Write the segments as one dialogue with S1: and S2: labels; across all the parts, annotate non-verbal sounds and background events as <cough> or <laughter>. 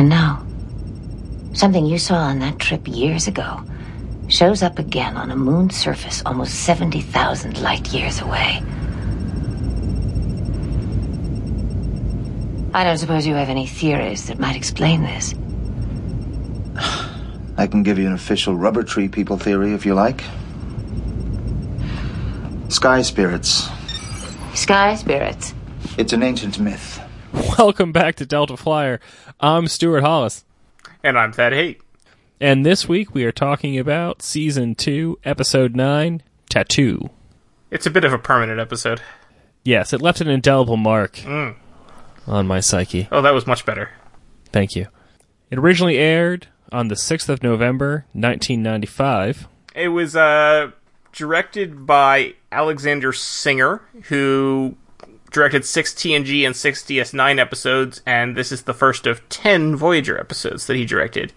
S1: And now, something you saw on that trip years ago shows up again on a moon surface almost 70,000 light years away. I don't suppose you have any theories that might explain this. <sighs>
S2: I can give you an official rubber tree people theory if you like. Sky spirits.
S1: Sky spirits.
S2: It's an ancient myth. <laughs>
S3: Welcome back to Delta Flyer. I'm Stuart Hollis.
S4: And I'm Thad Haight.
S3: And this week we are talking about Season 2, Episode 9, Tattoo.
S4: It's a bit of a permanent episode.
S3: Yes, it left an indelible mark
S4: Mm.
S3: on my psyche.
S4: Oh, that was much better.
S3: Thank you. It originally aired on the 6th of November, 1995.
S4: It was uh, directed by Alexander Singer, who directed six TNG and six DS9 episodes, and this is the first of ten Voyager episodes that he directed.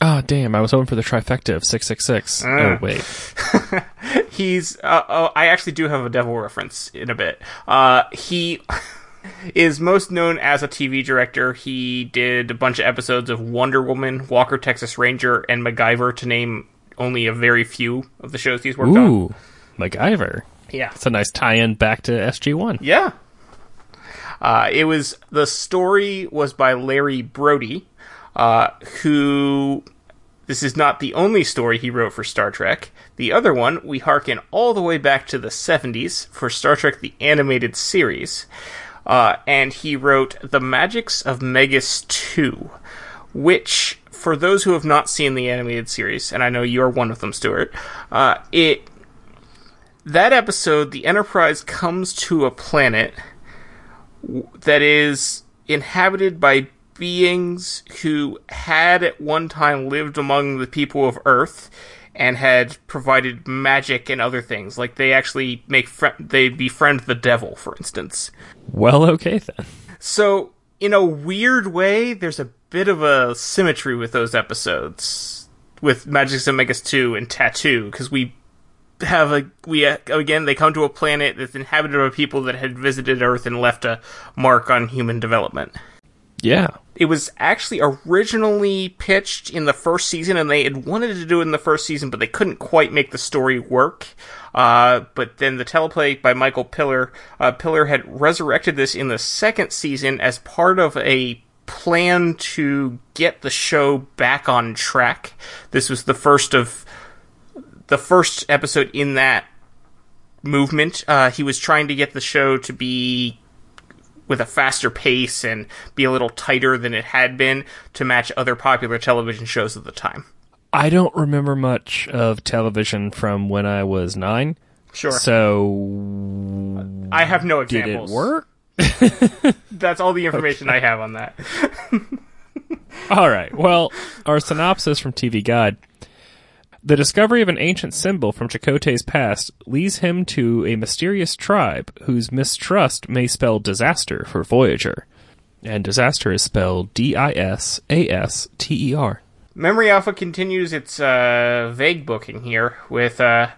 S3: Oh, damn, I was hoping for the trifecta of 666.
S4: Ah.
S3: Oh, wait. <laughs>
S4: He's. Uh, oh, I actually do have a Devil reference in a bit. Uh, he <laughs> is most known as a TV director. He did a bunch of episodes of Wonder Woman, Walker Texas Ranger, and MacGyver, to name only a very few of the shows he's worked on.
S3: Ooh, MacGyver.
S4: Yeah.
S3: It's a nice tie-in back to SG-1.
S4: Yeah. Uh, it was the story was by Larry Brody, uh, who this is not the only story he wrote for Star Trek. The other one we harken all the way back to the 70s for Star Trek the animated series. Uh, and he wrote The Magics of Megas 2, which, for those who have not seen the animated series, and I know you're one of them, Stuart, uh, it that episode, the Enterprise comes to a planet that is inhabited by beings who had at one time lived among the people of Earth and had provided magic and other things. Like they actually make fri they befriend the devil, for instance.
S3: Well, okay then.
S4: So, in a weird way, there's a bit of a symmetry with those episodes with Magic of Megas-Tu and Tattoo because we have a we again they come to a planet that's inhabited by people that had visited Earth and left a mark on human development.
S3: Yeah.
S4: It was actually originally pitched in the first season, and they had wanted to do it in the first season, but they couldn't quite make the story work. Uh, but then the teleplay by Michael Piller, uh, Piller had resurrected this in the second season as part of a plan to get the show back on track. This was the first of the first episode in that movement. Uh, he was trying to get the show to be with a faster pace and be a little tighter than it had been to match other popular television shows of the time.
S3: I don't remember much of television from when I was nine.
S4: Sure.
S3: So,
S4: I have no examples.
S3: did it work? <laughs>
S4: That's all the information I have on that. <laughs>
S3: All right. Well, our synopsis from TV Guide. The discovery of an ancient symbol from Chakotay's past leads him to a mysterious tribe whose mistrust may spell disaster for Voyager. And disaster is spelled D I S A S T E R.
S4: Memory Alpha continues its uh, vague booking here with uh,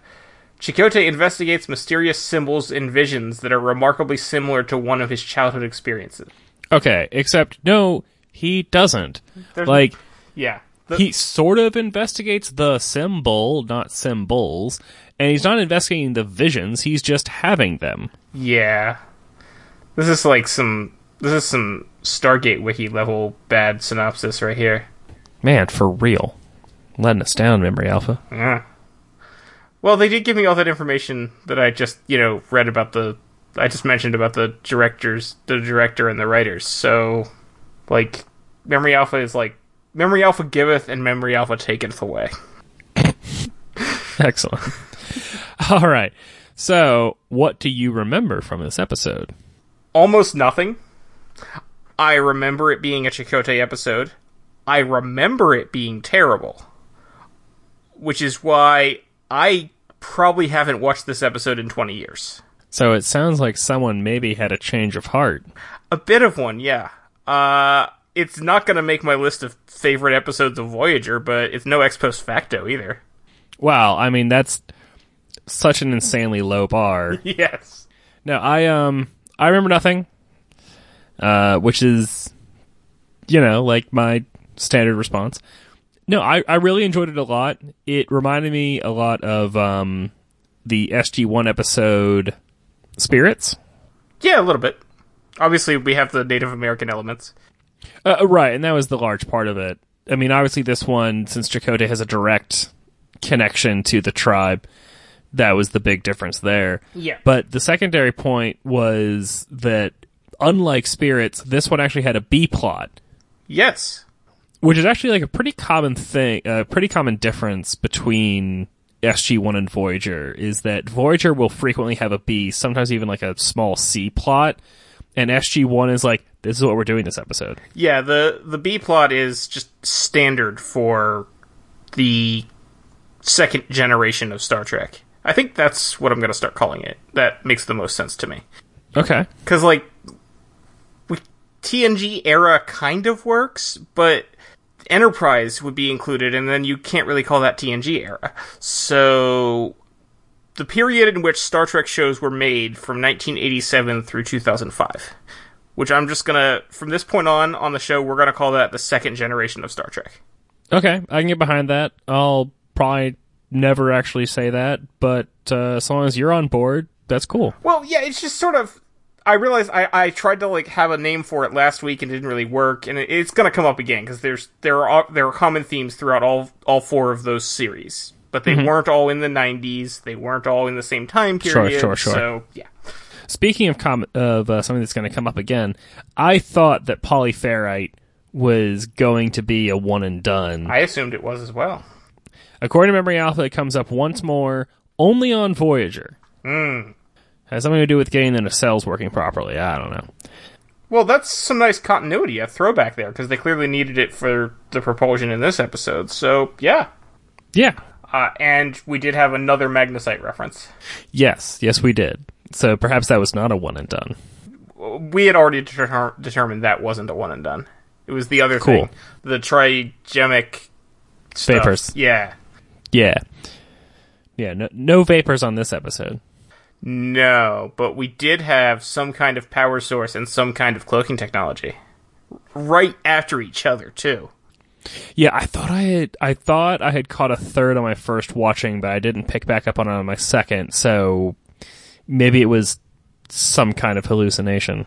S4: Chakotay investigates mysterious symbols and visions that are remarkably similar to one of his childhood experiences.
S3: Okay, except no, he doesn't.
S4: There's-
S3: like,
S4: Yeah. The-
S3: he sort of investigates the symbol, not symbols, and he's not investigating the visions, he's just having them.
S4: Yeah. This is like some this is some Stargate wiki level bad synopsis right here.
S3: Man, for real. Letting us down, Memory Alpha.
S4: Yeah. Well, they did give me all that information that I just, you know, read about the I just mentioned about the directors, the director and the writers. So like Memory Alpha is like Memory Alpha giveth and Memory Alpha taketh away.
S3: Excellent. <laughs> All right. So, what do you remember from this episode?
S4: Almost nothing. I remember it being a Chakotay episode. I remember it being terrible. Which is why I probably haven't watched this episode in 20 years.
S3: So, it sounds like someone maybe had a change of heart.
S4: A bit of one, yeah. Uh, it's not going to make my list of favorite episodes of Voyager, but it's no ex post facto either.
S3: Wow, I mean, that's such an insanely low bar. <laughs>
S4: yes.
S3: No, I um I remember nothing. Uh which is you know, like my standard response. No, I, I really enjoyed it a lot. It reminded me a lot of um, the SG1 episode Spirits.
S4: Yeah, a little bit. Obviously, we have the Native American elements.
S3: Uh, right, and that was the large part of it. I mean, obviously, this one, since Chakotay has a direct connection to the tribe, that was the big difference there.
S4: Yeah.
S3: But the secondary point was that, unlike Spirits, this one actually had a B plot,
S4: Yes.
S3: which is actually like a pretty common thing, a pretty common difference between SG1 and Voyager, is that Voyager will frequently have a B, sometimes even like a small C plot, and SG1 is like, this is what we're doing this episode.
S4: Yeah, the the B plot is just standard for the second generation of Star Trek. I think that's what I'm going to start calling it. That makes the most sense to me.
S3: Okay.
S4: Cuz like we, TNG era kind of works, but Enterprise would be included and then you can't really call that TNG era. So the period in which Star Trek shows were made from 1987 through 2005 which I'm just gonna from this point on on the show we're gonna call that the second generation of Star Trek.
S3: Okay, I can get behind that. I'll probably never actually say that, but uh, as long as you're on board, that's cool.
S4: Well, yeah, it's just sort of. I realized I, I tried to like have a name for it last week and it didn't really work, and it, it's gonna come up again because there's there are there are common themes throughout all all four of those series, but they weren't all in the '90s. They weren't all in the same time period.
S3: sure, sure. sure.
S4: So yeah,
S3: Speaking of com- of uh, something that's going to come up again, I thought that polyferrite was going to be a one and done.
S4: I assumed it was as well.
S3: According to Memory Alpha, it comes up once more, only on Voyager.
S4: Hmm.
S3: Has something to do with getting the nacelles working properly. I don't know.
S4: Well, that's some nice continuity, a throwback there, because they clearly needed it for the propulsion in this episode. So yeah,
S3: Yeah.
S4: Uh, and we did have another magnesite reference.
S3: Yes. Yes, we did. So perhaps that was not a one and done.
S4: we had already deter- determined that wasn't a one and done. It was the other
S3: Cool.
S4: thing, the trigemic stuff.
S3: Vapors.
S4: Yeah,
S3: Yeah. Yeah. No, no vapors on this episode.
S4: no, but we did have some kind of power source and some kind of cloaking technology right after each other too.
S3: Yeah, I thought I had I thought I had caught a third on my first watching, but I didn't pick back up on it on my second, so maybe it was some kind of hallucination.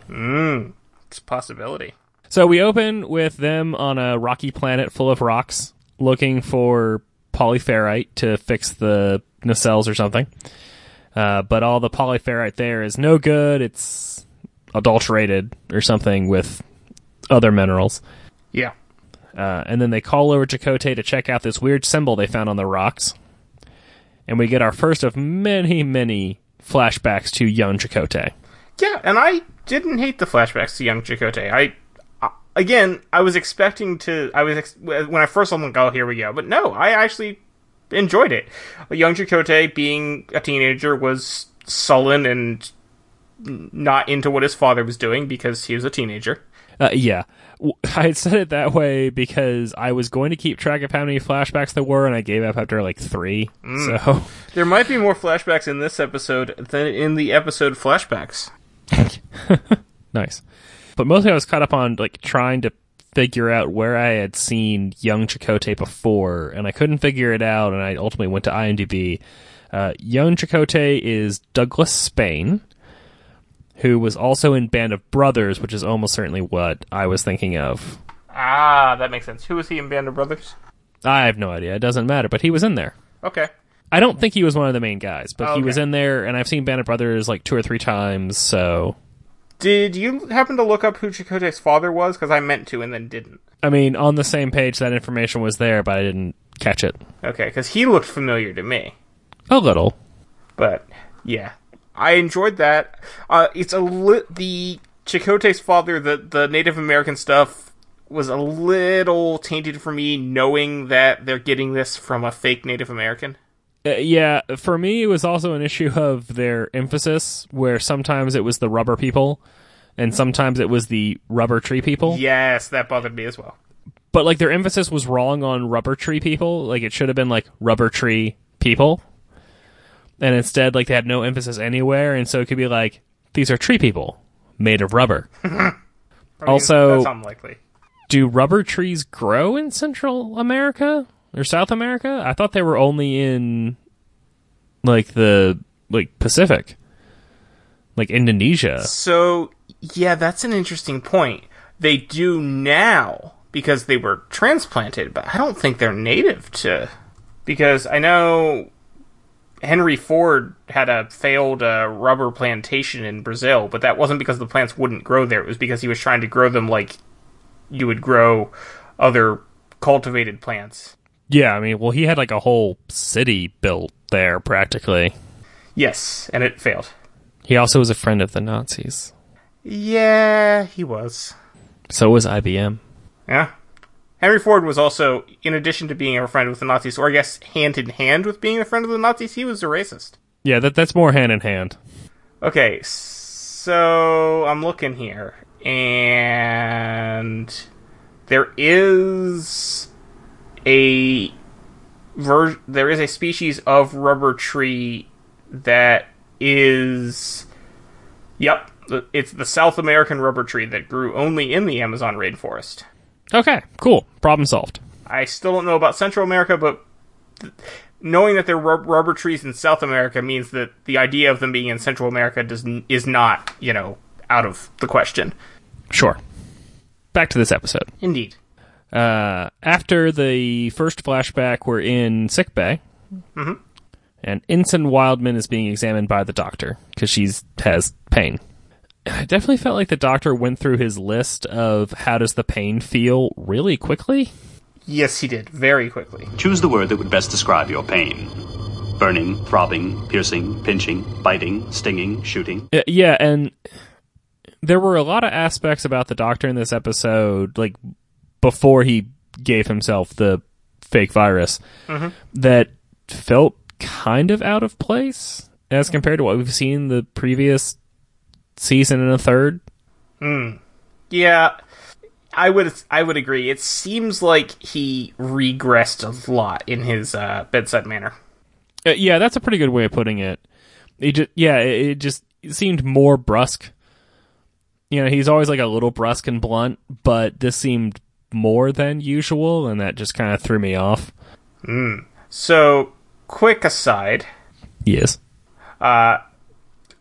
S4: It's a possibility.
S3: So we open with them on a rocky planet full of rocks looking for polyferrite to fix the nacelles or something. Uh, but all the polyferrite there is no good. It's adulterated or something with other minerals.
S4: Yeah.
S3: Uh, and then they call over Chakotay to check out this weird symbol they found on the rocks. And we get our first of many, many flashbacks to young Chakotay.
S4: Yeah, and I didn't hate the flashbacks to young Chakotay. I, I again, I was expecting to. I was ex- when I first saw them, like, oh, here we go. But no, I actually enjoyed it. Young Chakotay, being a teenager, was sullen and not into what his father was doing because he was a teenager.
S3: Uh, yeah. <laughs> I said it that way because I was going to keep track of how many flashbacks there were, and I gave up after like three. So, <laughs>
S4: There might be more flashbacks in this episode than in the episode flashbacks. <laughs>
S3: nice. But mostly I was caught up on like trying to figure out where I had seen young Chakotay before, and I couldn't figure it out, and I ultimately went to IMDb. Uh, young Chakotay is Douglas Spain, who was also in Band of Brothers, which is almost certainly what I was thinking of.
S4: Ah, that makes sense. Who was he in Band of Brothers?
S3: I have no idea. It doesn't matter, but he was in there.
S4: Okay.
S3: I don't think he was one of the main guys, but he
S4: Okay.
S3: was in there, and I've seen Band of Brothers like two or three times, so.
S4: Did you happen to look up who Chakotay's father was? Because I meant to and then didn't.
S3: I mean, on the same page, that information was there, but I didn't catch it.
S4: Okay, because he looked familiar to me.
S3: A little.
S4: But yeah, I enjoyed that. Uh, it's a li- the Chakotay's father, the the Native American stuff was a little tainted for me, knowing that they're getting this from a fake Native American.
S3: Uh, yeah, for me, it was also an issue of their emphasis, where sometimes it was the rubber people, and sometimes it was the rubber tree people.
S4: Yes, that bothered me as well.
S3: But like their emphasis was wrong on rubber tree people. Like it should have been like rubber tree people, and instead, like they had no emphasis anywhere, and so it could be like these are tree people made of rubber. <laughs> Also-
S4: that's unlikely.
S3: do rubber trees grow in Central America or South America? I thought they were only in like the like Pacific, like Indonesia.
S4: So, yeah, that's an interesting point. They do now because they were transplanted, but I don't think they're native to. Because I know Henry Ford had a failed uh, rubber plantation in Brazil, but that wasn't because the plants wouldn't grow there. It was because he was trying to grow them like you would grow other cultivated plants.
S3: Yeah, I mean, well, he had like a whole city built there practically.
S4: Yes, and it failed.
S3: He also was a friend of the Nazis.
S4: Yeah, he was.
S3: So was IBM.
S4: Yeah. Henry Ford was also, in addition to being a friend with the Nazis, or I guess hand in hand with being a friend of the Nazis, he was a racist.
S3: Yeah, that that's more hand in hand.
S4: Okay, so I'm looking here, and there is a ver- there is a species of rubber tree that is, yep, it's the South American rubber tree that grew only in the Amazon rainforest.
S3: Okay, cool. Problem solved.
S4: I still don't know about Central America, but th- knowing that there are rubber trees in South America means that the idea of them being in Central America does n- is not, you know, out of the question.
S3: Sure. Back to this episode.
S4: Indeed.
S3: Uh, after the first flashback, we're in sick bay,
S4: Mhm.
S3: and Ensign Wildman is being examined by the doctor because she's has pain. I definitely felt like the doctor went through his list of how does the pain feel really quickly.
S4: Yes, he did very quickly.
S5: Choose the word that would best describe your pain. Burning, throbbing, piercing, pinching, biting, stinging, shooting.
S3: Uh, yeah, and there were a lot of aspects about the doctor in this episode, like before he gave himself the fake virus, that felt kind of out of place as compared to what we've seen the previous season and a third.
S4: Yeah, I would I would agree. It seems like he regressed a lot in his uh, bedside manner.
S3: Uh, yeah, that's a pretty good way of putting it. It just, yeah, it, it just it seemed more brusque. You know, he's always like a little brusque and blunt, but this seemed more than usual, and that just kind of threw me off.
S4: So, quick aside,
S3: Yes.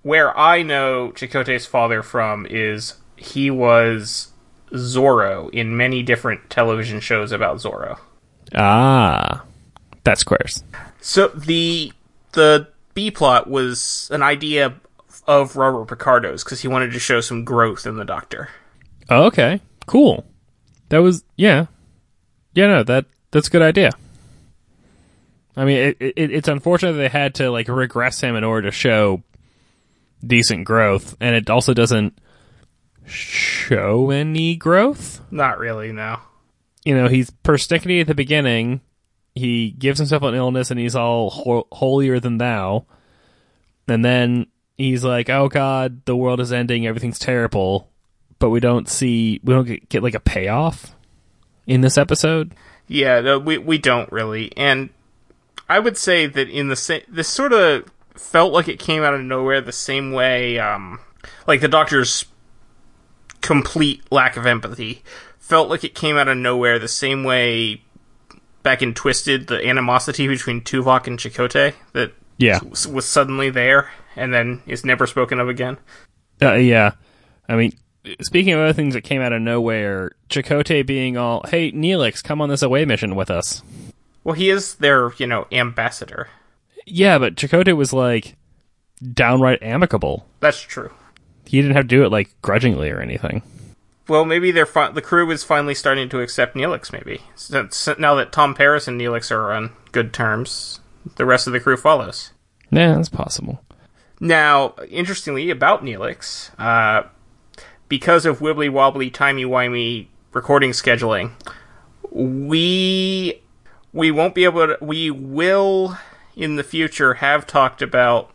S4: Where I know Chakotay's father from is he was Zorro in many different television shows about Zorro.
S3: Ah, that's squares.
S4: So the the B plot was an idea of Robert Picardo's because he wanted to show some growth in the Doctor.
S3: Oh, okay, cool. That was yeah, yeah. No, that that's a good idea. I mean, it, it, it's unfortunate they had to like regress him in order to show decent growth, and it also doesn't show any growth.
S4: Not really, no.
S3: You know, he's persnickety at the beginning. He gives himself an illness, and he's all ho- holier than thou. And then he's like, "Oh God, the world is ending. Everything's terrible." But we don't see, we don't get, get like a payoff in this episode.
S4: Yeah, no, we we don't really, and I would say that in the same, this sort of felt like it came out of nowhere the same way, um, like the Doctor's complete lack of empathy felt like it came out of nowhere the same way back in Twisted, the animosity between Tuvok and Chakotay that
S3: Yeah,
S4: was was suddenly there and then is never spoken of again.
S3: uh, yeah. I mean, speaking of other things that came out of nowhere, Chakotay being all, "Hey, Neelix, come on this away mission with us."
S4: Well, he is their, you know, ambassador.
S3: Yeah, but Chakotay was like downright amicable.
S4: That's true.
S3: He didn't have to do it like grudgingly or anything.
S4: Well, maybe they're fi- the crew is finally starting to accept Neelix. Maybe since now that Tom Paris and Neelix are on good terms, the rest of the crew follows.
S3: Yeah, that's possible.
S4: Now, interestingly, about Neelix, uh, because of wibbly wobbly, timey wimey recording scheduling, we we won't be able to. We will in the future have talked about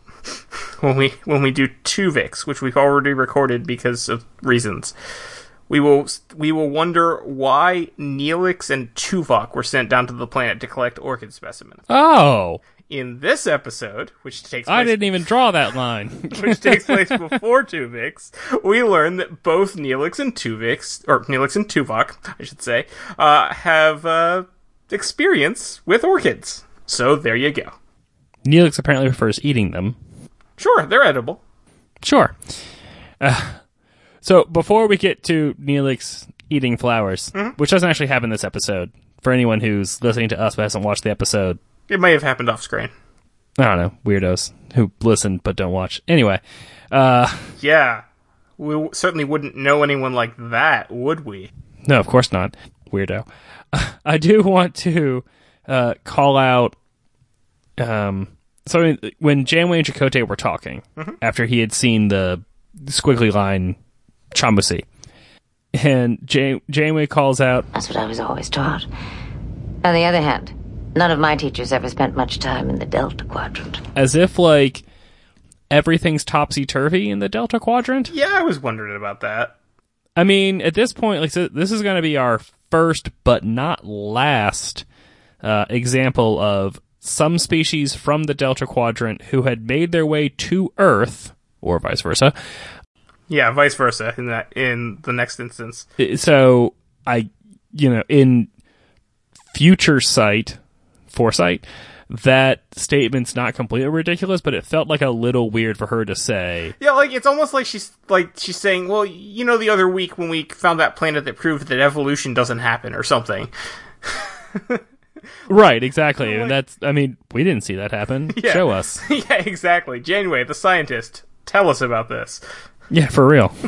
S4: when we when we do Tuvix, which we've already recorded because of reasons. We will we will wonder why Neelix and Tuvok were sent down to the planet to collect orchid specimens.
S3: Oh,
S4: in this episode, which takes place
S3: I didn't even draw that line. <laughs>
S4: which takes place before Tuvix, we learn that both Neelix and Tuvix, or Neelix and Tuvok, I should say, uh, have uh, experience with orchids. So there you go.
S3: Neelix apparently prefers eating them.
S4: Sure, they're edible.
S3: Sure. Uh, so before we get to Neelix eating flowers, which doesn't actually happen this episode, for anyone who's listening to us but hasn't watched the episode,
S4: It may have happened off screen.
S3: I don't know, weirdos who listen but don't watch. Anyway, uh,
S4: Yeah. We certainly wouldn't know anyone like that, would we?
S3: no, of course not, weirdo. <laughs> I do want to uh, call out. Um, so when Janeway and Chakotay were talking after he had seen the squiggly line Chamusi, and Jan- Janeway calls out,
S1: That's what I was always taught. On the other hand, none of my teachers ever spent much time in the Delta Quadrant.
S3: as if like everything's topsy turvy in the Delta Quadrant.
S4: Yeah, I was wondering about that.
S3: I mean, at this point, like so this is going to be our first but not last uh, example of some species from the Delta Quadrant who had made their way to Earth, or vice versa.
S4: Yeah, vice versa in that in the next instance.
S3: So I, you know, in future sight, foresight, that statement's not completely ridiculous, but it felt like a little weird for her to say.
S4: Yeah, like it's almost like she's like she's saying, "Well, you know, the other week when we found that planet that proved that evolution doesn't happen or something." <laughs>
S3: Right, exactly. And that's, I mean, we didn't see that happen. <laughs>
S4: Yeah.
S3: Show us. <laughs>
S4: yeah, exactly. Janeway, the scientist, tell us about this.
S3: Yeah, for real. <laughs>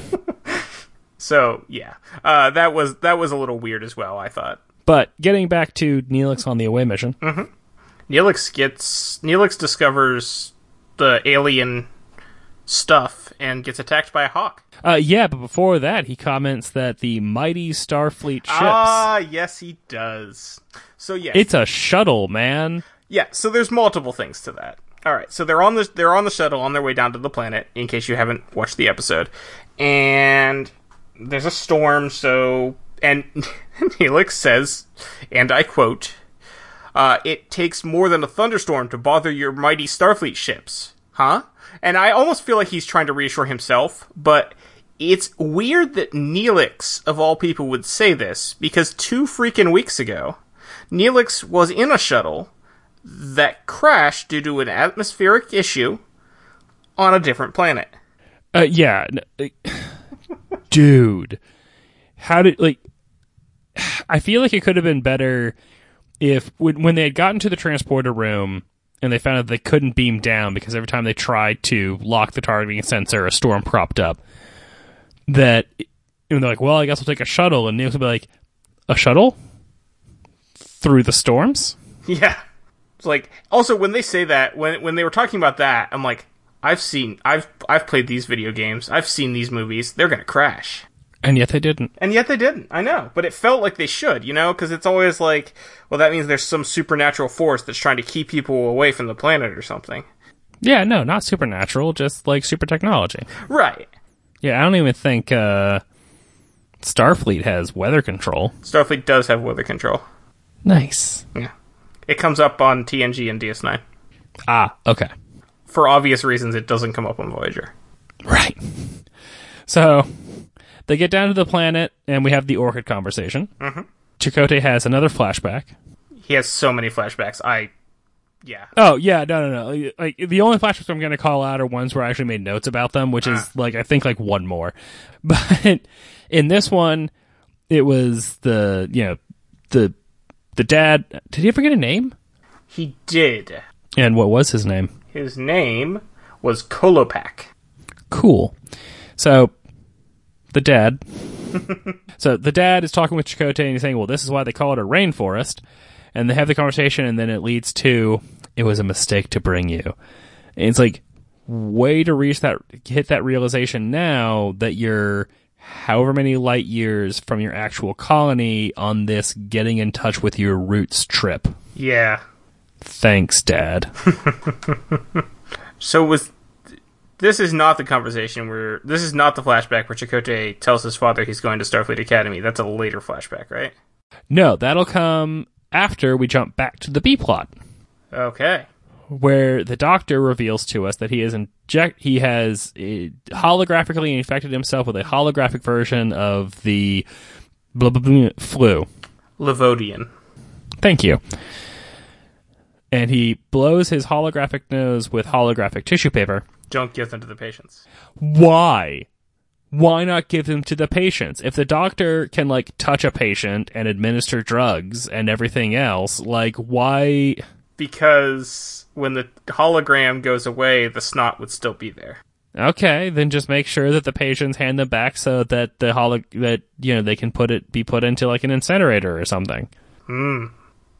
S4: So yeah, uh, that was that was a little weird as well. I thought
S3: But getting back to Neelix on the away mission,
S4: Neelix gets Neelix discovers the alien stuff and gets attacked by a hawk.
S3: uh, yeah, but before that, he comments that the mighty Starfleet ships,
S4: Ah, yes, he does. So yeah,
S3: it's a shuttle, man.
S4: Yeah, so there's multiple things to that. All right, so they're on the they're on the shuttle on their way down to the planet. In case you haven't watched the episode, and there's a storm. So and <laughs> Neelix says, and I quote, uh, "It takes more than a thunderstorm to bother your mighty Starfleet ships, huh?" And I almost feel like he's trying to reassure himself, but it's weird that Neelix, of all people, would say this because two freaking weeks ago, Neelix was in a shuttle that crashed due to an atmospheric issue on a different planet.
S3: Uh, yeah, <sighs> dude, how did like? <sighs> I feel like it could have been better if when they had gotten to the transporter room and they found out they couldn't beam down because every time they tried to lock the targeting sensor, a storm cropped up. That and they're like, well, I guess we'll take a shuttle, and Neelix be like, a shuttle through the storms. <laughs>
S4: Yeah. It's like also when they say that when when they were talking about that, I'm like, I've seen I've I've played these video games. I've seen these movies. They're to crash.
S3: And yet they didn't.
S4: And yet they didn't. I know, but it felt like they should, you know, because it's always like, well, that means there's some supernatural force that's trying to keep people away from the planet or something.
S3: Yeah, no, not supernatural, just like super technology.
S4: Right.
S3: Yeah, I don't even think uh, Starfleet has weather control.
S4: Starfleet does have weather control.
S3: Nice.
S4: Yeah. It comes up on TNG and DS9.
S3: Ah, okay.
S4: For obvious reasons, it doesn't come up on Voyager.
S3: Right. So they get down to the planet, and we have the orchid conversation. Mm-hmm. Chakotay has another flashback.
S4: He has so many flashbacks. I, yeah.
S3: Oh yeah, no, no, no. Like the only flashbacks I'm going to call out are ones where I actually made notes about them, which is like I think like one more. <laughs> But in this one, it was the you know the the dad. Did he ever get a name?
S4: He did.
S3: And what was his name?
S4: His name was Kolopak.
S3: Cool. So the dad. so the dad is talking with Chakotay and he's saying, "Well, this is why they call it a rainforest." And they have the conversation, and then it leads to, "It was a mistake to bring you." And it's like, way to reach that, hit that realization now that you're however many light years from your actual colony on this getting in touch with your roots trip.
S4: Yeah.
S3: Thanks, Dad. <laughs>
S4: So was this is not the conversation where this is not the flashback where Chakotay tells his father he's going to Starfleet Academy. That's a later flashback, right?
S3: no, that'll come after we jump back to the B plot.
S4: Okay.
S3: where the doctor reveals to us that he is inject he has uh, holographically infected himself with a holographic version of the blah, blah, blah, flu.
S4: Levodian.
S3: Thank you. And he blows his holographic nose with holographic tissue paper.
S4: Don't give them to the patients.
S3: Why? Why not give them to the patients? If the doctor can like touch a patient and administer drugs and everything else, like why
S4: Because when the hologram goes away, the snot would still be there.
S3: Okay, then just make sure that the patients hand them back so that the holo that you know they can put it be put into like an incinerator or something. Hmm.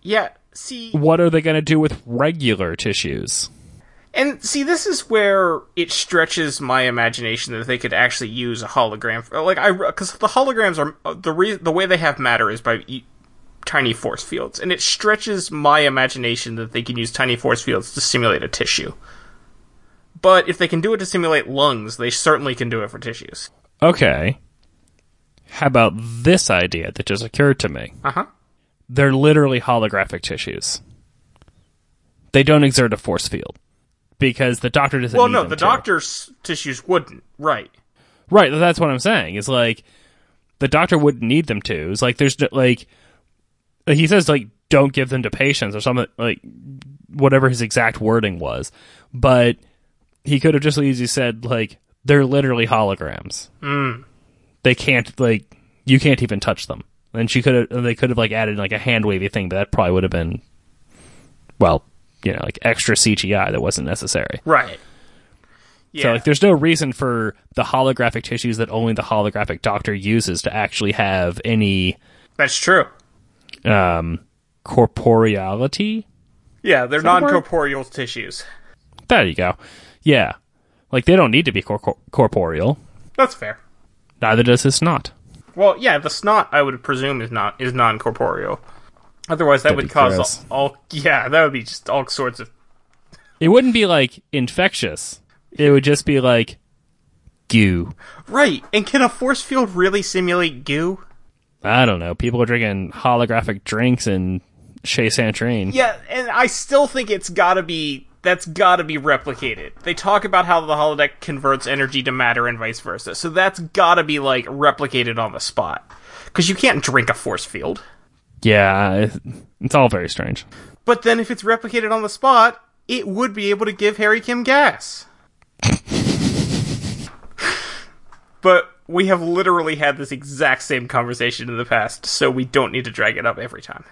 S4: Yeah, see,
S3: What are they going to do with regular tissues?
S4: And see, this is where it stretches my imagination that they could actually use a hologram. For, like I, because the holograms are the re- the way they have matter is by e- tiny force fields, and it stretches my imagination that they can use tiny force fields to simulate a tissue. But if they can do it to simulate lungs, they certainly can do it for tissues.
S3: Okay. How about this idea that just occurred to me?
S4: Uh huh.
S3: They're literally holographic tissues. They don't exert a force field because the doctor doesn't.
S4: Well, no, the
S3: to.
S4: doctor's tissues wouldn't. Right.
S3: Right, that's what I'm saying. Is like the doctor wouldn't need them to. It's like there's like he says like don't give them to patients or something like whatever his exact wording was, but he could have just easily said like they're literally holograms. Mm. They can't like you can't even touch them. And she could have they could have like added like a hand wavy thing, but that probably would have been well, you know, like extra CGI that wasn't necessary.
S4: Right. Yeah.
S3: So like there's no reason for the holographic tissues that only the holographic doctor uses to actually have any
S4: That's true.
S3: um corporeality.
S4: Yeah, they're
S3: word?
S4: non-corporeal tissues.
S3: There you go. Yeah. Like they don't need to be cor- corporeal.
S4: That's fair.
S3: Neither does his snot.
S4: Well, yeah, the snot I would presume is not is non-corporeal. Otherwise, that
S3: That'd
S4: would cause
S3: gross.
S4: all, all. Yeah, that would be just all sorts of.
S3: It wouldn't be like infectious. It would just be like goo.
S4: Right, and can a force field really simulate goo?
S3: I don't know. People are drinking holographic drinks in Chez Sandrine.
S4: Yeah, and I still think it's gotta be. That's gotta be replicated. They talk about how the holodeck converts energy to matter and vice versa, so that's gotta be like replicated on the spot. Because you can't drink a force field.
S3: Yeah, it's all very strange.
S4: But then if it's replicated on the spot, it would be able to give Harry Kim gas. <laughs> but we have literally had this exact same conversation in the past, so we don't need to drag it up every time.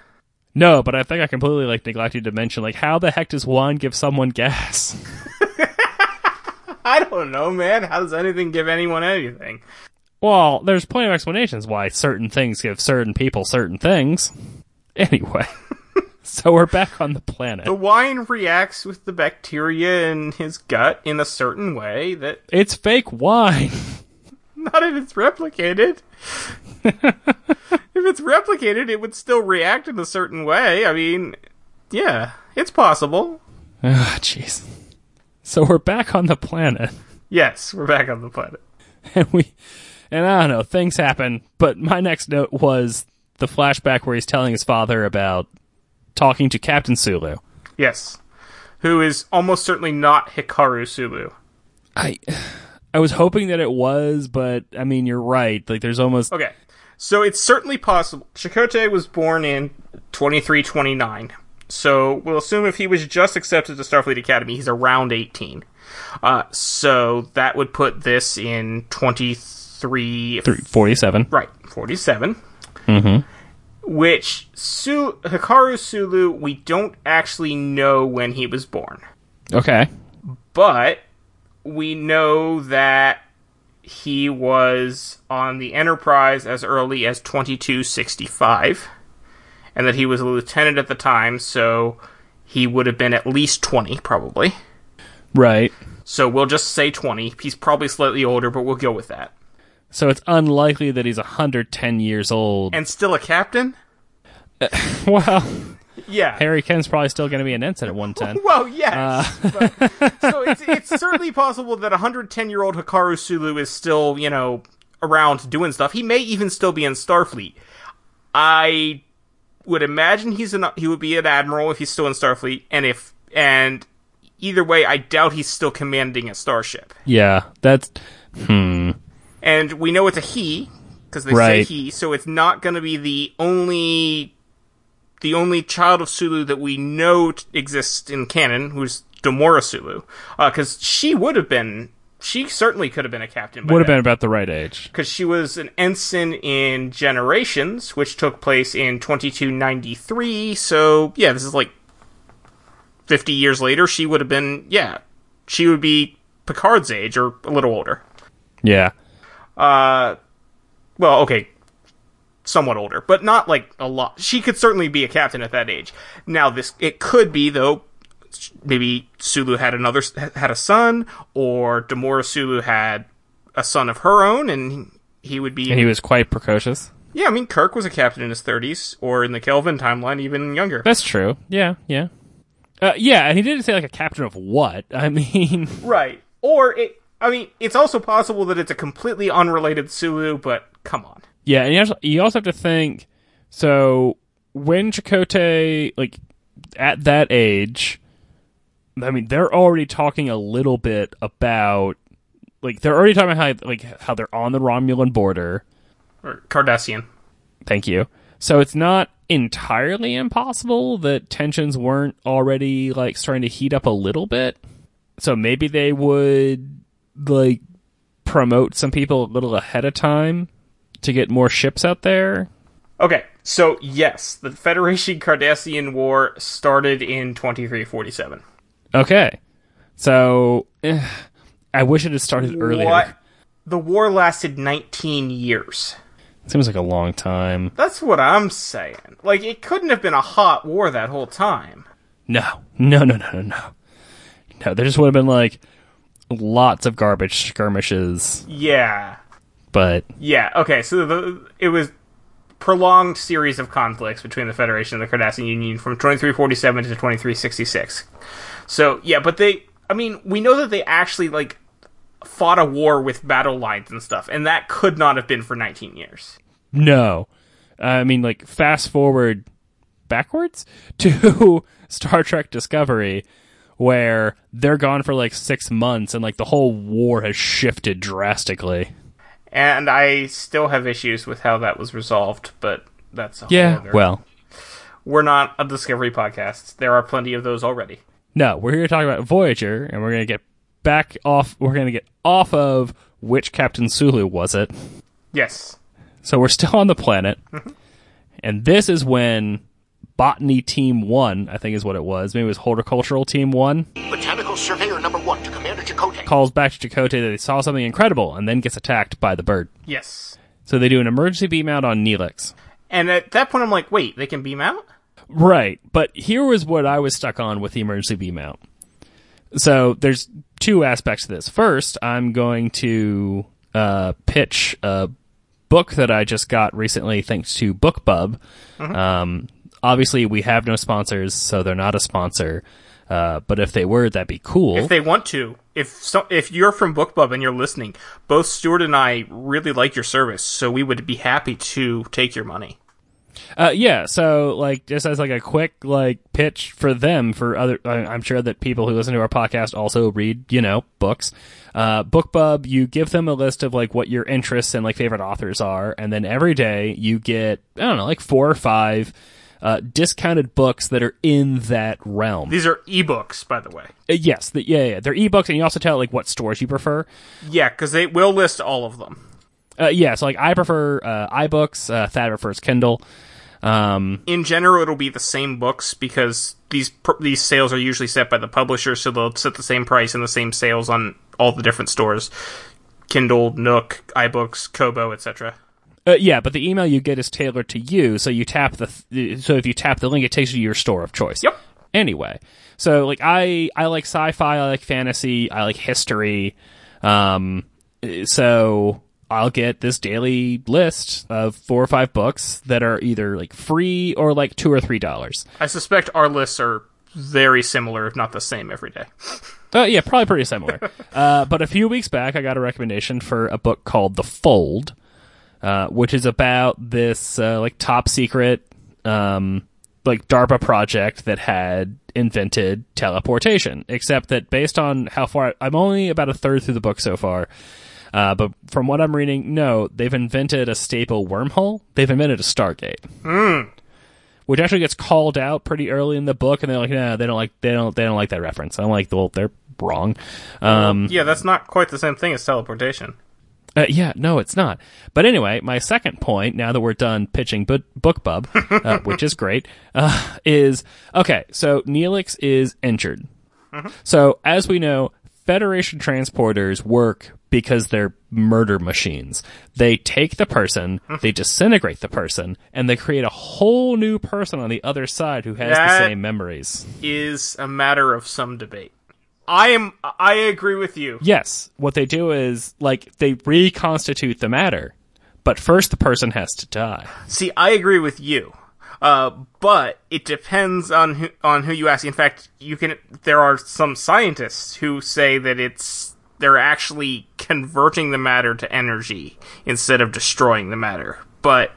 S3: No, but I think I completely like neglected to mention like how the heck does wine give someone gas? <laughs>
S4: I don't know, man. How does anything give anyone anything?
S3: Well, there's plenty of explanations why certain things give certain people certain things. <laughs> Anyway, <laughs> so we're back on the planet.
S4: The wine reacts with the bacteria in his gut in a certain way that
S3: It's fake wine. <laughs>
S4: not if it's replicated. if it's replicated, it would still react in a certain way. I mean, yeah, it's possible.
S3: Ah, jeez. So we're back on the planet,
S4: Yes, we're back on the planet.
S3: and we, and I don't know, things happen. But my next note was the flashback where he's telling his father about talking to Captain Sulu.
S4: Yes. Who is almost certainly not Hikaru Sulu.
S3: I, I was hoping that it was, but I mean, you're right. Like, there's almost
S4: Okay. So it's certainly possible. Chakotay was born in 2329. So we'll assume if he was just accepted to Starfleet Academy, he's around 18. Uh, so that would put this in 23.
S3: 47.
S4: Right, 47. Mm-hmm. Which, Su- Hikaru Sulu, we don't actually know when he was born.
S3: Okay.
S4: but we know that he was on the Enterprise as early as 2265, and that he was a lieutenant at the time, so he would have been at least 20, probably.
S3: Right.
S4: So we'll just say 20. He's probably slightly older, but we'll go with that.
S3: So it's unlikely that he's 110 years old.
S4: And still a captain? <laughs>
S3: well,
S4: Yeah.
S3: Harry Kim's probably still going to be an ensign at 110. <laughs>
S4: Well, yes. But- so it's, it's certainly possible that a 110 year old Hikaru Sulu is still, you know, around doing stuff. He may even still be in Starfleet. I would imagine he's an, he would be an admiral if he's still in Starfleet, and if and either way, I doubt he's still commanding a starship.
S3: Yeah, that's hmm.
S4: And we know it's a he because they
S3: Right.
S4: say he, so it's not going to be the only the only child of Sulu that we know t- exists in canon, who's Demora Sulu, uh, because she would have been. She certainly could have been a captain.
S3: Would have been about the right age.
S4: because she was an ensign in Generations, which took place in 2293. So, yeah, this is like 50 years later. She would have been, yeah, she would be Picard's age or a little older.
S3: Yeah.
S4: Uh, well, okay, somewhat older, but not like a lot. She could certainly be a captain at that age. Now, this it could be though. Maybe Sulu had another had a son, or Demora Sulu had a son of her own, and he would be
S3: And he was quite precocious.
S4: Yeah, I mean, Kirk was a captain in his 30s, or in the Kelvin timeline, even younger.
S3: That's true. Yeah, yeah. Uh, yeah, and he didn't say like a captain of what. I mean, <laughs>
S4: Right. Or, it, I mean, it's also possible that it's a completely unrelated Sulu, but come on.
S3: yeah, and you also, you also have to think. So when Chakotay, like at that age, I mean, they're already talking a little bit about, like they're already talking about how like how they're on the Romulan border.
S4: Or Cardassian.
S3: Thank you. So it's not entirely impossible that tensions weren't already like starting to heat up a little bit. So maybe they would like promote some people a little ahead of time to get more ships out there.
S4: Okay, so yes, the Federation Cardassian War started in 2347.
S3: Okay. So eh, I wish it had started earlier.
S4: The war lasted 19 years.
S3: Seems like a long time.
S4: That's what I'm saying. Like, it couldn't have been a hot war that whole time.
S3: No. No, no, no, no, no. No, there just would have been like lots of garbage skirmishes,
S4: Yeah.
S3: but
S4: Yeah, okay, so the it was prolonged series of conflicts between the Federation and the Cardassian Union from 2347 to 2366. So, yeah, but they I mean, we know that they actually like fought a war with battle lines and stuff, and that could not have been for 19 years.
S3: No. Uh, I mean, like, fast forward backwards <laughs> to Star Trek Discovery, where they're gone for like six months and like the whole war has shifted drastically.
S4: And I still have issues with how that was resolved, but that's
S3: Yeah.
S4: other-
S3: Well,
S4: we're not a Discovery podcast. There are plenty of those already.
S3: no, we're here to talk about Voyager and we're going to get back off, we're going to get off of which Captain Sulu was it.
S4: Yes.
S3: So we're still on the planet. Mm-hmm. And this is when Botany Team 1, I think is what it was. Maybe it was Horticultural Team 1.
S6: Botanical Surveyor Number One to Commander Chakotay.
S3: calls back to Chakotay that they saw something incredible and then gets attacked by the bird.
S4: Yes.
S3: So they do an emergency beam out on Neelix.
S4: And at that point I'm like, wait, they can beam out?
S3: Right, but here was what I was stuck on with the emergency beam out. So there's two aspects to this. First, I'm going to uh, pitch a book that I just got recently, thanks to BookBub. Um, obviously, we have no sponsors, so they're not a sponsor. Uh, but if they were, that'd be cool.
S4: if they want to. If so, if you're from BookBub and you're listening, both Stuart and I really like your service, so we would be happy to take your money.
S3: Uh, yeah, so like just as like a quick like pitch for them for other, I- I'm sure that people who listen to our podcast also read you know books. Uh, BookBub, you give them a list of like what your interests and like favorite authors are, and then every day you get I don't know like four or five uh, discounted books that are in that realm.
S4: These are ebooks, by the way.
S3: Uh, yes, the, yeah, yeah, they're ebooks, and you also tell like what stores you prefer.
S4: Yeah, because they will list all of them.
S3: Uh, yeah, so like I prefer uh, iBooks. Uh, Thad prefers Kindle. Um,
S4: In general, it'll be the same books because these pr- these sales are usually set by the publisher, so they'll set the same price and the same sales on all the different stores: Kindle, Nook, iBooks, Kobo, etc.
S3: Uh, yeah, but the email you get is tailored to you. So you tap the th- so if you tap the link, it takes you to your store of choice.
S4: Yep.
S3: Anyway, so like I I like sci-fi, I like fantasy, I like history. Um, so I'll get this daily list of four or five books that are either like free or like two or three dollars.
S4: I suspect our lists are very similar, if not the same, every day.
S3: Uh, <laughs> yeah, probably pretty similar. <laughs> uh, but a few weeks back, I got a recommendation for a book called The Fold, uh, which is about this uh, like top secret um, like DARPA project that had invented teleportation, except that based on how far I'm only about a third through the book so far. Uh, but from what I'm reading, no, they've invented a staple wormhole. They've invented a Stargate, which actually gets called out pretty early in the book, and they're like, no, they don't like, they don't, they don't like that reference. I'm like, well, they're wrong. Um,
S4: Yeah, that's not quite the same thing as teleportation.
S3: Uh, yeah, no, it's not. But anyway, my second point, now that we're done pitching bu- BookBub, uh, <laughs> which is great, uh, is okay. So Neelix is injured. So as we know, Federation transporters work because they're murder machines. They take the person, <laughs> they disintegrate the person, and they create a whole new person on the other side who has
S4: That-
S3: the same memories.
S4: Is a matter of some debate. I am. I agree with you.
S3: Yes, what they do is like they reconstitute the matter, but first the person has to die.
S4: See, I agree with you. Uh, but it depends on who, on who you ask. In fact, you can. There are some scientists who say that it's they're actually converting the matter to energy instead of destroying the matter. But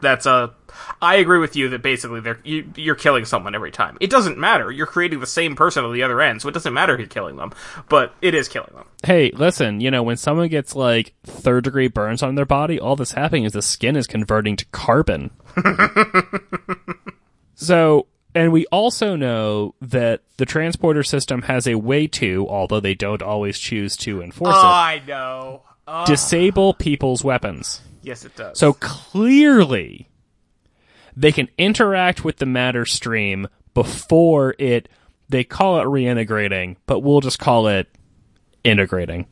S4: that's a. I agree with you that basically they're you, you're killing someone every time. It doesn't matter. You're creating the same person on the other end, so it doesn't matter who's killing them. But it is killing them.
S3: Hey, listen, you know, when someone gets like third degree burns on their body, all that's happening is the skin is converting to carbon. <laughs> so, and we also know that the transporter system has a way to, although they don't always choose to enforce it.
S4: I know.
S3: it, disable people's weapons.
S4: Yes, it does.
S3: So clearly, they can interact with the matter stream before it. They call it reintegrating, but we'll just call it integrating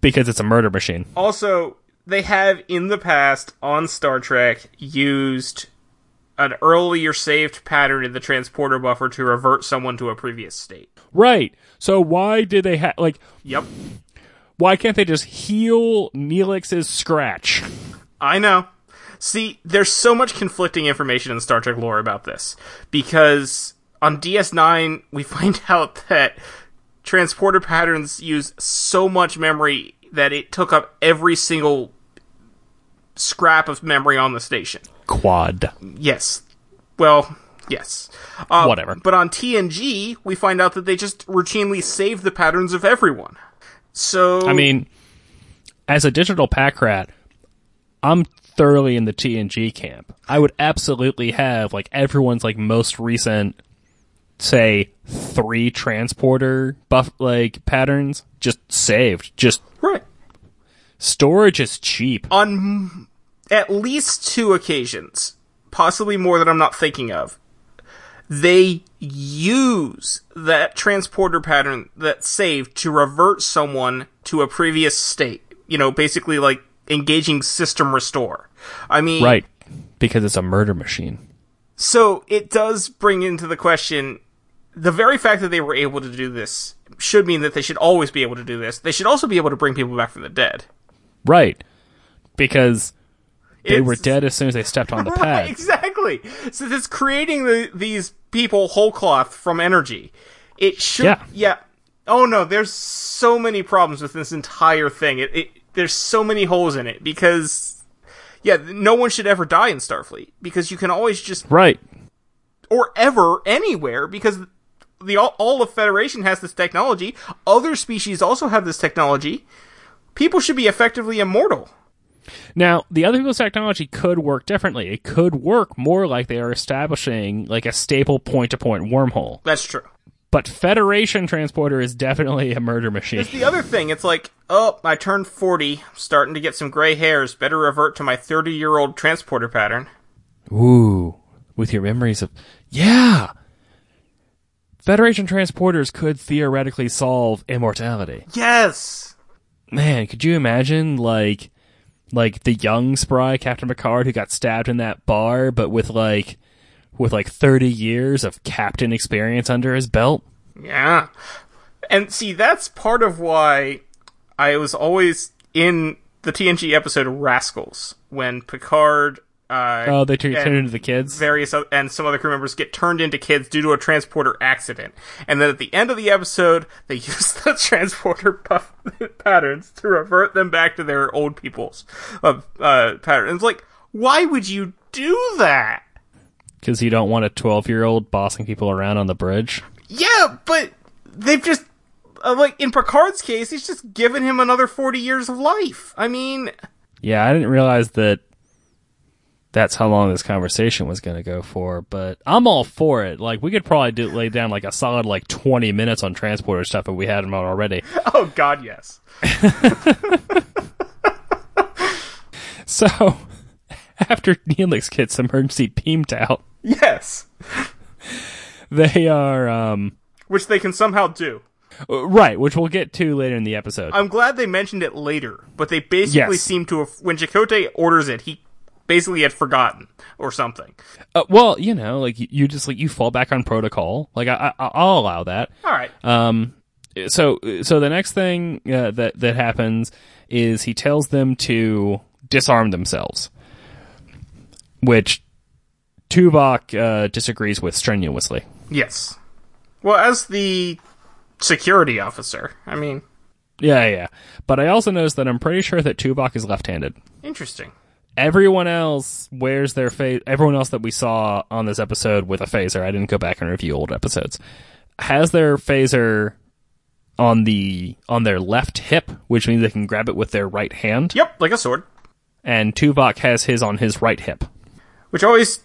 S3: because it's a murder machine.
S4: Also, they have in the past on Star Trek used an earlier saved pattern in the transporter buffer to revert someone to a previous state.
S3: Right. So why did they have like?
S4: Yep.
S3: Why can't they just heal Neelix's scratch?
S4: I know. See, there's so much conflicting information in Star Trek lore about this because on DS9 we <laughs> find out that transporter patterns use so much memory that it took up every single scrap of memory on the station.
S3: Quad.
S4: Yes. Well, yes. Uh,
S3: Whatever.
S4: But on TNG, we find out that they just routinely save the patterns of everyone. So
S3: I mean, as a digital pack rat, I'm thoroughly in the TNG camp. I would absolutely have like everyone's like most recent, say three transporter buff like patterns just saved. Just
S4: right
S3: storage is cheap.
S4: on at least two occasions, possibly more that I'm not thinking of, they use that transporter pattern that's saved to revert someone to a previous state. You know, basically like engaging system restore. I mean,
S3: Right. Because it's a murder machine.
S4: So it does bring into the question the very fact that they were able to do this should mean that they should always be able to do this. They should also be able to bring people back from the dead.
S3: Right. Because they
S4: It's-
S3: were dead as soon as they stepped on the <laughs>
S4: Right,
S3: pad.
S4: exactly. So it's creating the, these people whole cloth from energy. It should,
S3: Yeah.
S4: yeah. Oh no, there's so many problems with this entire thing. It, it there's so many holes in it because, yeah, no one should ever die in Starfleet because you can always just
S3: Right.
S4: or ever anywhere because the all, all of Federation has this technology. Other species also have this technology. People should be effectively immortal.
S3: Now, the other people's technology could work differently. It could work more like they are establishing like a staple point to point wormhole.
S4: That's true.
S3: But Federation transporter is definitely a murder machine.
S4: It's the other thing. It's like, oh, I turned 40, I'm starting to get some gray hairs. Better revert to my 30 year old transporter pattern.
S3: Ooh, with your memories of yeah. Federation transporters could theoretically solve immortality.
S4: Yes!
S3: Man, could you imagine like like the young spry Captain Picard who got stabbed in that bar but with like with like 30 years of captain experience under his belt?
S4: Yeah. And see, that's part of why I was always in the TNG episode Rascals when Picard. Uh,
S3: Oh, they turn turn into the kids.
S4: various o- and some other crew members get turned into kids due to a transporter accident, and then at the end of the episode, they <laughs> use the transporter puff <laughs> patterns to revert them back to their old people's uh, uh, patterns. Like, why would you do that?
S3: Because you don't want a 12 year old bossing people around on the bridge.
S4: Yeah, but they've just uh, like in Picard's case, he's just given him another forty years of life. I mean,
S3: Yeah, I didn't realize that that's how long this conversation was going to go for, but I'm all for it. Like, we could probably do, lay down like a solid like 20 minutes on transporter stuff if we had them on already. <laughs>
S4: oh god, yes. <laughs>
S3: So, <laughs> after Neelix gets emergency beamed out,
S4: Yes. <laughs>
S3: they are, um,
S4: Which they can somehow do.
S3: uh, right, which we'll get to later in the episode.
S4: I'm glad they mentioned it later, but they basically
S3: Yes.
S4: seem to have when Chakotay orders it, he basically had forgotten or something.
S3: Uh, well, you know, like you, you just like you fall back on protocol. Like I, I I'll allow that.
S4: All right.
S3: Um, so so the next thing uh, that that happens is he tells them to disarm themselves, which Tuvok uh, disagrees with strenuously.
S4: yes. Well, as the security officer, I mean,
S3: Yeah, yeah. But I also noticed that I'm pretty sure that Tuvok is left-handed.
S4: interesting.
S3: Everyone else wears their face. Everyone else that we saw on this episode with a phaser, I didn't go back and review old episodes, has their phaser on the on their left hip, which means they can grab it with their right hand.
S4: Yep, like a sword.
S3: And Tuvok has his on his right hip.
S4: Which always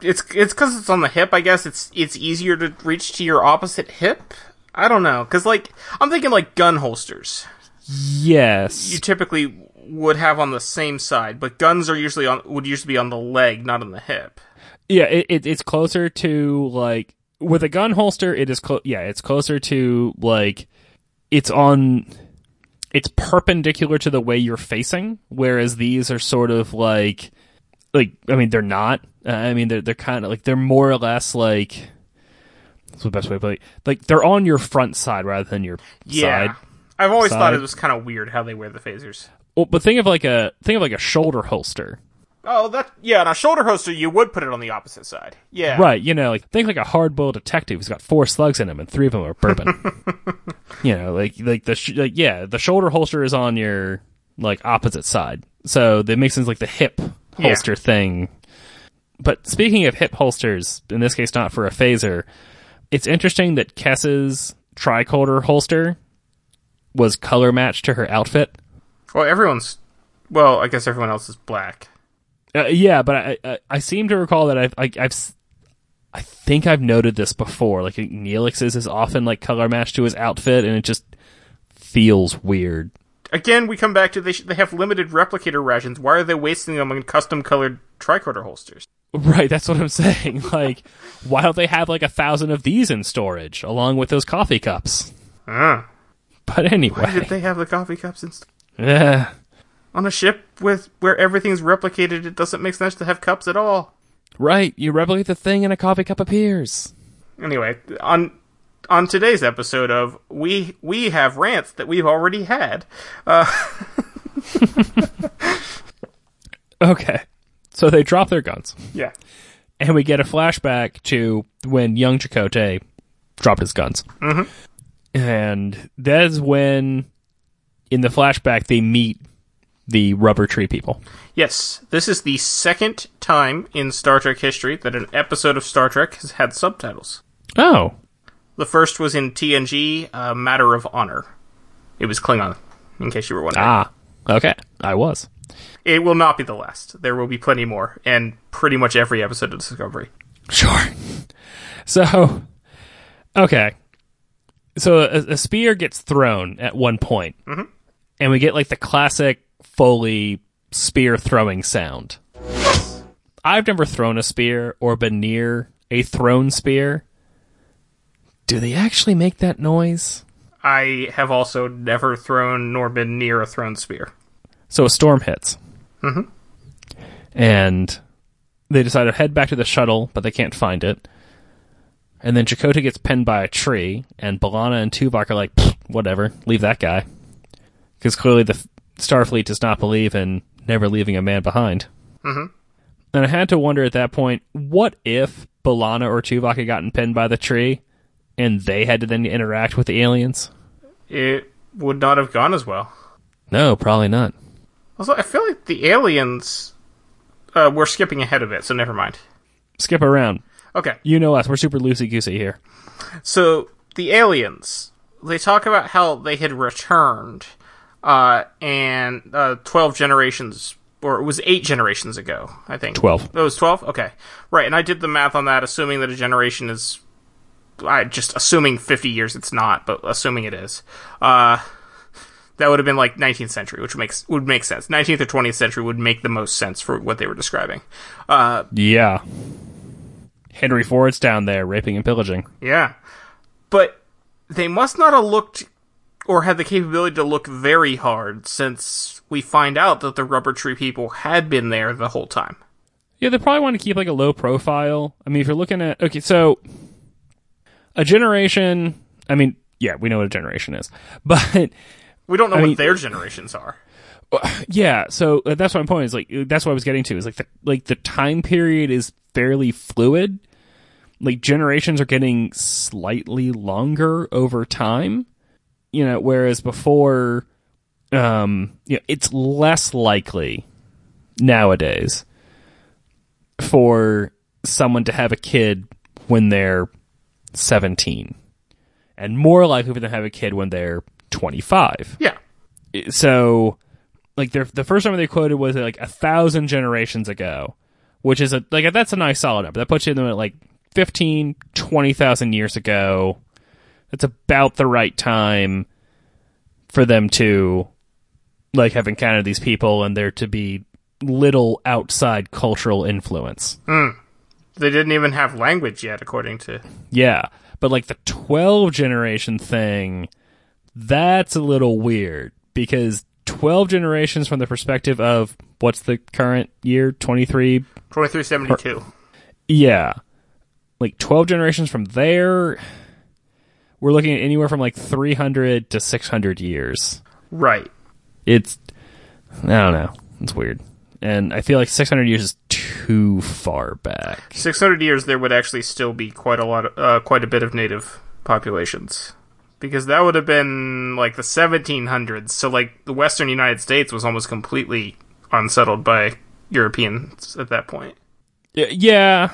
S4: it's it's because it's on the hip. I guess it's it's easier to reach to your opposite hip. I don't know, because like I'm thinking like gun holsters.
S3: Yes.
S4: You typically would have on the same side, but guns are usually on would usually be on the leg, not on the hip.
S3: Yeah, it, it it's closer to like with a gun holster. It is clo- yeah, it's closer to like it's on it's perpendicular to the way you're facing, whereas these are sort of like like I mean they're not. Uh, I mean they're they're kind of like they're more or less like what's the best way to put it? Like they're on your front side rather than your
S4: Yeah.
S3: side.
S4: I've always thought it was kind of weird how they wear the phasers.
S3: Well, but think of like a think of like a shoulder holster.
S4: Oh, that yeah. On a shoulder holster, you would put it on the opposite side. Yeah,
S3: Right, you know, like think like a hard-boiled detective who's got four slugs in him and three of them are bourbon. <laughs> you know, like like the sh- like yeah, the shoulder holster is on your like opposite side, so that makes sense like the hip
S4: Yeah.
S3: holster thing. But speaking of hip holsters, in this case, not for a phaser, it's interesting that Kes's tricorder holster was color matched to her outfit.
S4: Well, everyone's. Well, I guess everyone else is black.
S3: Uh, yeah, but I, I I seem to recall that I've I, I've I think I've noted this before. Like Neelix's is often like color matched to his outfit, and it just feels weird.
S4: Again, we come back to they sh- they have limited replicator rations. Why are they wasting them on custom colored tricorder holsters?
S3: Right, that's what I'm <laughs> saying. Like, why don't they have like a thousand of these in storage along with those coffee cups?
S4: Ah,
S3: But anyway,
S4: why did they have the coffee cups in st-
S3: yeah,
S4: on a ship with where everything's replicated? It doesn't make sense to have cups at all.
S3: right. You replicate the thing, and a coffee cup appears.
S4: Anyway, on on today's episode of we we have rants that we've already had. <laughs>
S3: Okay, so they drop their guns.
S4: Yeah.
S3: and we get a flashback to when young Chakotay dropped his guns. Mm-hmm. And that's when, in the flashback, they meet the rubber tree people.
S4: Yes, this is the second time in Star Trek history that an episode of Star Trek has had subtitles.
S3: Oh,
S4: The first was in TNG, uh, Matter of Honor. It was Klingon, in case you were wondering.
S3: ah, okay, I was.
S4: It will not be the last. There will be plenty more, and pretty much every episode of Discovery.
S3: Sure. <laughs> So, okay. So a, a spear gets thrown at one point, and we get like the classic Foley spear throwing sound. I've never thrown a spear or been near a thrown spear. Do they actually make that noise?
S4: I have also never thrown nor been near a thrown spear.
S3: So a storm hits. Mm-hmm. And they decide to head back to the shuttle, but they can't find it. And then Chakotay gets pinned by a tree, and B'Elanna and Tuvok are like, whatever, leave that guy. Because clearly the Starfleet does not believe in never leaving a man behind. Mm-hmm. And I had to wonder at that point, what if B'Elanna or Tuvok had gotten pinned by the tree, and they had to then interact with the aliens?
S4: It would not have gone as well.
S3: No, probably not.
S4: Also, I feel like the aliens uh, were skipping ahead of it, so never mind.
S3: skip around.
S4: Okay.
S3: You know us. We're super loosey goosey here.
S4: So the aliens, they talk about how they had returned, uh, and uh, twelve generations, or it was eight generations ago, I think.
S3: 12.
S4: It was twelve. Okay, right. And I did the math on that, assuming that a generation is, I just assuming fifty years. It's not, but assuming it is. Uh, that would have been like 19th century, which makes would make sense. 19th or 20th century would make the most sense for what they were describing. Uh,
S3: Yeah. Henry Ford's down there raping and pillaging.
S4: Yeah. But they must not have looked or had the capability to look very hard since we find out that the rubber tree people had been there the whole time.
S3: Yeah, they probably want to keep like a low profile. I mean, if you're looking at okay, so a generation. I mean, yeah, we know what a generation is, <laughs> but
S4: We don't know
S3: I
S4: what
S3: mean-
S4: their generations are. <laughs>
S3: yeah. So uh, that's my point. Is like that's what I was getting to. Is like the like the time period is fairly fluid. Like generations are getting slightly longer over time. You know, whereas before, um, you know, it's less likely nowadays for someone to have a kid when they're 17 and more likely for them to have a kid when they're 25
S4: Yeah.
S3: so like the first number they quoted was like a thousand generations ago which is a like that's a nice solid number. That puts you in at like 15 20,000 years ago. That's about the right time for them to like have encountered these people and there to be little outside cultural influence mm.
S4: They didn't even have language yet, according to.
S3: yeah but like the 12 generation thing that's a little weird because 12 generations from the perspective of what's the current year 23
S4: 2372.
S3: yeah like 12 generations from there we're looking at anywhere from like 300 to 600 years
S4: Right.
S3: it's i don't know it's weird and i feel like 600 years is too far back
S4: 600 years, there would actually still be quite a lot, of, uh, quite a bit of native populations. Because that would have been like the 1700s. So, like, the western United States was almost completely unsettled by Europeans at that point.
S3: Yeah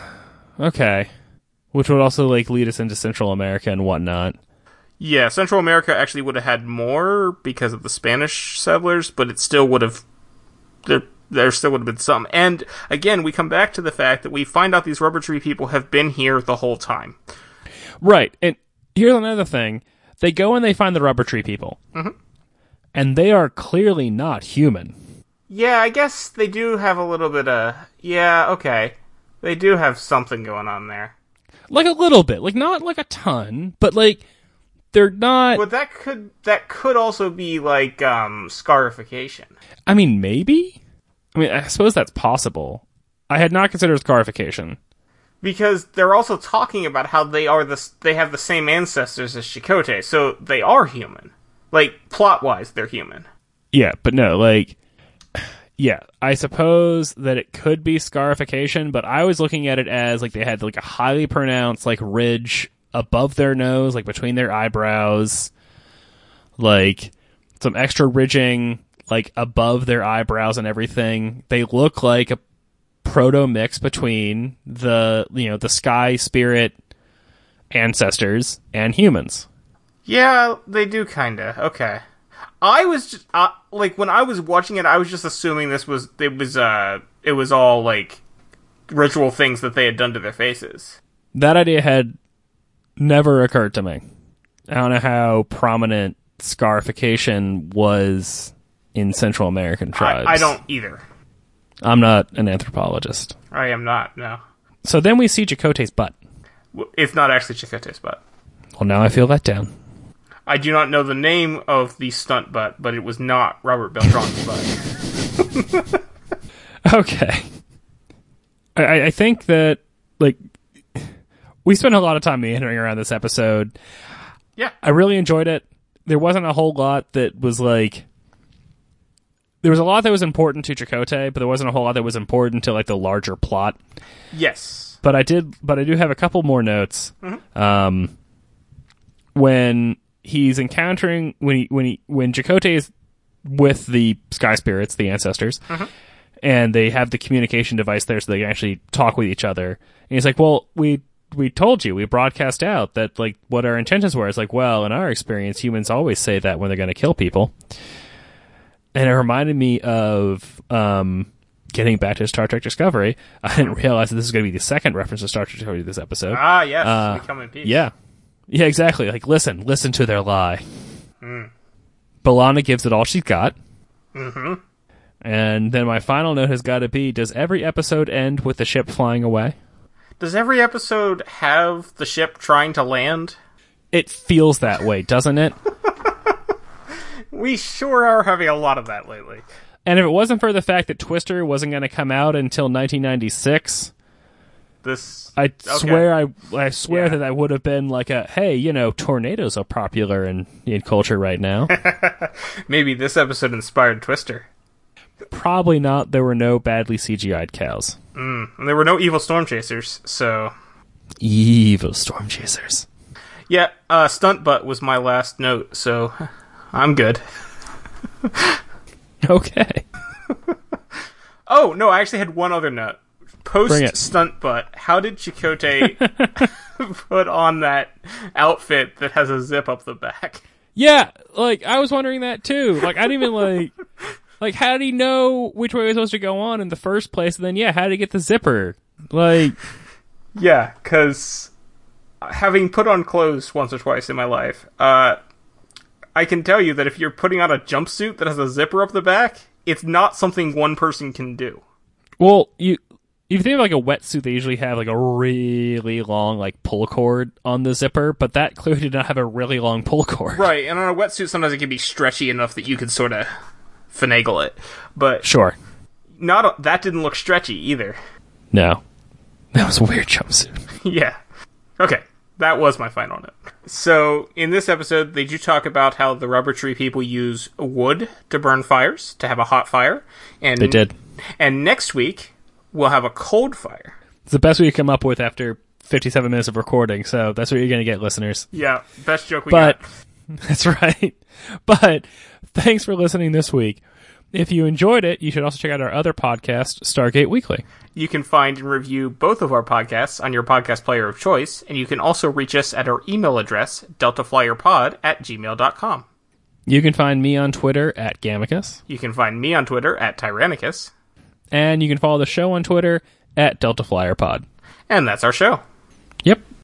S3: okay which would also like lead us into central america and whatnot
S4: Yeah, Central America actually would have had more because of the Spanish settlers, but it still would have there there still would have been some. And again, we come back to the fact that we find out these rubber tree people have been here the whole time.
S3: Right. And here's another thing. They go and they find the rubber tree people. And they are clearly not human.
S4: Yeah, I guess they do have a little bit of yeah, okay. They do have something going on there.
S3: Like a little bit. Like not like a ton, but like they're not
S4: But that could that could also be like um scarification.
S3: I mean maybe? I mean I suppose that's possible. I had not considered scarification.
S4: because they're also talking about how they are the they have the same ancestors as Chakotay, so they are human. Like plot wise, they're human.
S3: Yeah, but no, like <sighs> yeah, I suppose that it could be scarification, but I was looking at it as like they had like a highly pronounced like ridge above their nose, like between their eyebrows, like some extra ridging like above their eyebrows and everything. They look like a proto mix between the you know the sky spirit ancestors and humans.
S4: Yeah, they do kinda. Okay. I was just uh, like when I was watching it, I was just assuming this was it was uh it was all like ritual things that they had done to their faces.
S3: That idea had never occurred to me. I don't know how prominent scarification was in Central American tribes.
S4: I don't either.
S3: I'm not an anthropologist.
S4: I am not. No,
S3: So then we see Chakotay's butt.
S4: It's not actually Chakotay's butt.
S3: Well, now I feel let down.
S4: I do not know the name of the stunt butt, but it was not Robert Beltran's butt. <laughs> <laughs>
S3: Okay. I- I, I think that, like, we spent a lot of time meandering around this episode.
S4: Yeah.
S3: I really enjoyed it. There wasn't a whole lot that was like. There was a lot that was important to Chakotay, but there wasn't a whole lot that was important to like the larger plot.
S4: Yes.
S3: But I did, but I do have a couple more notes. Um, when he's encountering when he when he when Chakotay is with the sky spirits, the ancestors, and they have the communication device there so they can actually talk with each other. And he's like, "Well, we we told you, we broadcast out that like what our intentions were." It's like, "Well, in our experience, humans always say that when they're going to kill people." And it reminded me of um, getting back to Star Trek Discovery. <laughs> I didn't realize that this is going to be the second reference to Star Trek Discovery this episode.
S4: Ah, yes,
S3: Uh,
S4: we come in peace.
S3: Yeah. Yeah, exactly. Like, listen, listen to their lie. B'Elanna gives it all she's got. Mm-hmm. And then my final note has got to be Does every episode end with the ship flying away?
S4: Does every episode have the ship trying to land?
S3: It feels that way, doesn't it? <laughs>
S4: We sure are having a lot of that lately.
S3: and if it wasn't for the fact that Twister wasn't going to come out until 1996,
S4: This
S3: I
S4: Okay.
S3: swear I I swear
S4: Yeah.
S3: that that would have been like a hey, you know, tornadoes are popular in in culture right now. <laughs>
S4: maybe this episode inspired Twister.
S3: Probably not. There were no badly CGI'd cows.
S4: And there were no evil storm chasers, so
S3: Evil storm chasers.
S4: yeah, uh, stunt butt was my last note, so <laughs> I'm good. <laughs>
S3: Okay. <laughs>
S4: Oh no, I actually had one other note. Post stunt butt, how did Chakotay <laughs> put on that outfit that has a zip up the back?
S3: Yeah, like I was wondering that too. Like I didn't even like like how did he know which way he was supposed to go on in the first place? And then yeah, how did he get the zipper? Like
S4: Yeah, because having put on clothes once or twice in my life, uh, I can tell you that if you're putting on a jumpsuit that has a zipper up the back, it's not something one person can do.
S3: well, you if you think of like a wetsuit, they usually have like a really long like pull cord on the zipper, but that clearly did not have a really long pull cord.
S4: Right, and on a wetsuit, sometimes it can be stretchy enough that you could sort of finagle it, but
S3: Sure.
S4: not that didn't look stretchy either.
S3: No. That was a weird jumpsuit. <laughs>
S4: yeah. Okay, that was my final note. So, in this episode, they do talk about how the rubber tree people use wood to burn fires, to have a hot fire. And
S3: They did.
S4: And next week, we'll have a cold fire.
S3: It's the best we could come up with after 57 minutes of recording, so that's what you're going to get, listeners.
S4: Yeah, best joke we
S3: But
S4: got. <laughs>
S3: that's right. But thanks for listening this week. If you enjoyed it, you should also check out our other podcast, Stargate Weekly.
S4: You can find and review both of our podcasts on your podcast player of choice, and you can also reach us at our email address, deltaflyerpod at gmail.com.
S3: You can find me on Twitter at Gamicus,
S4: You can find me on Twitter at Tyrannicus,
S3: and you can follow the show on Twitter at DeltaFlyerPod.
S4: and that's our show.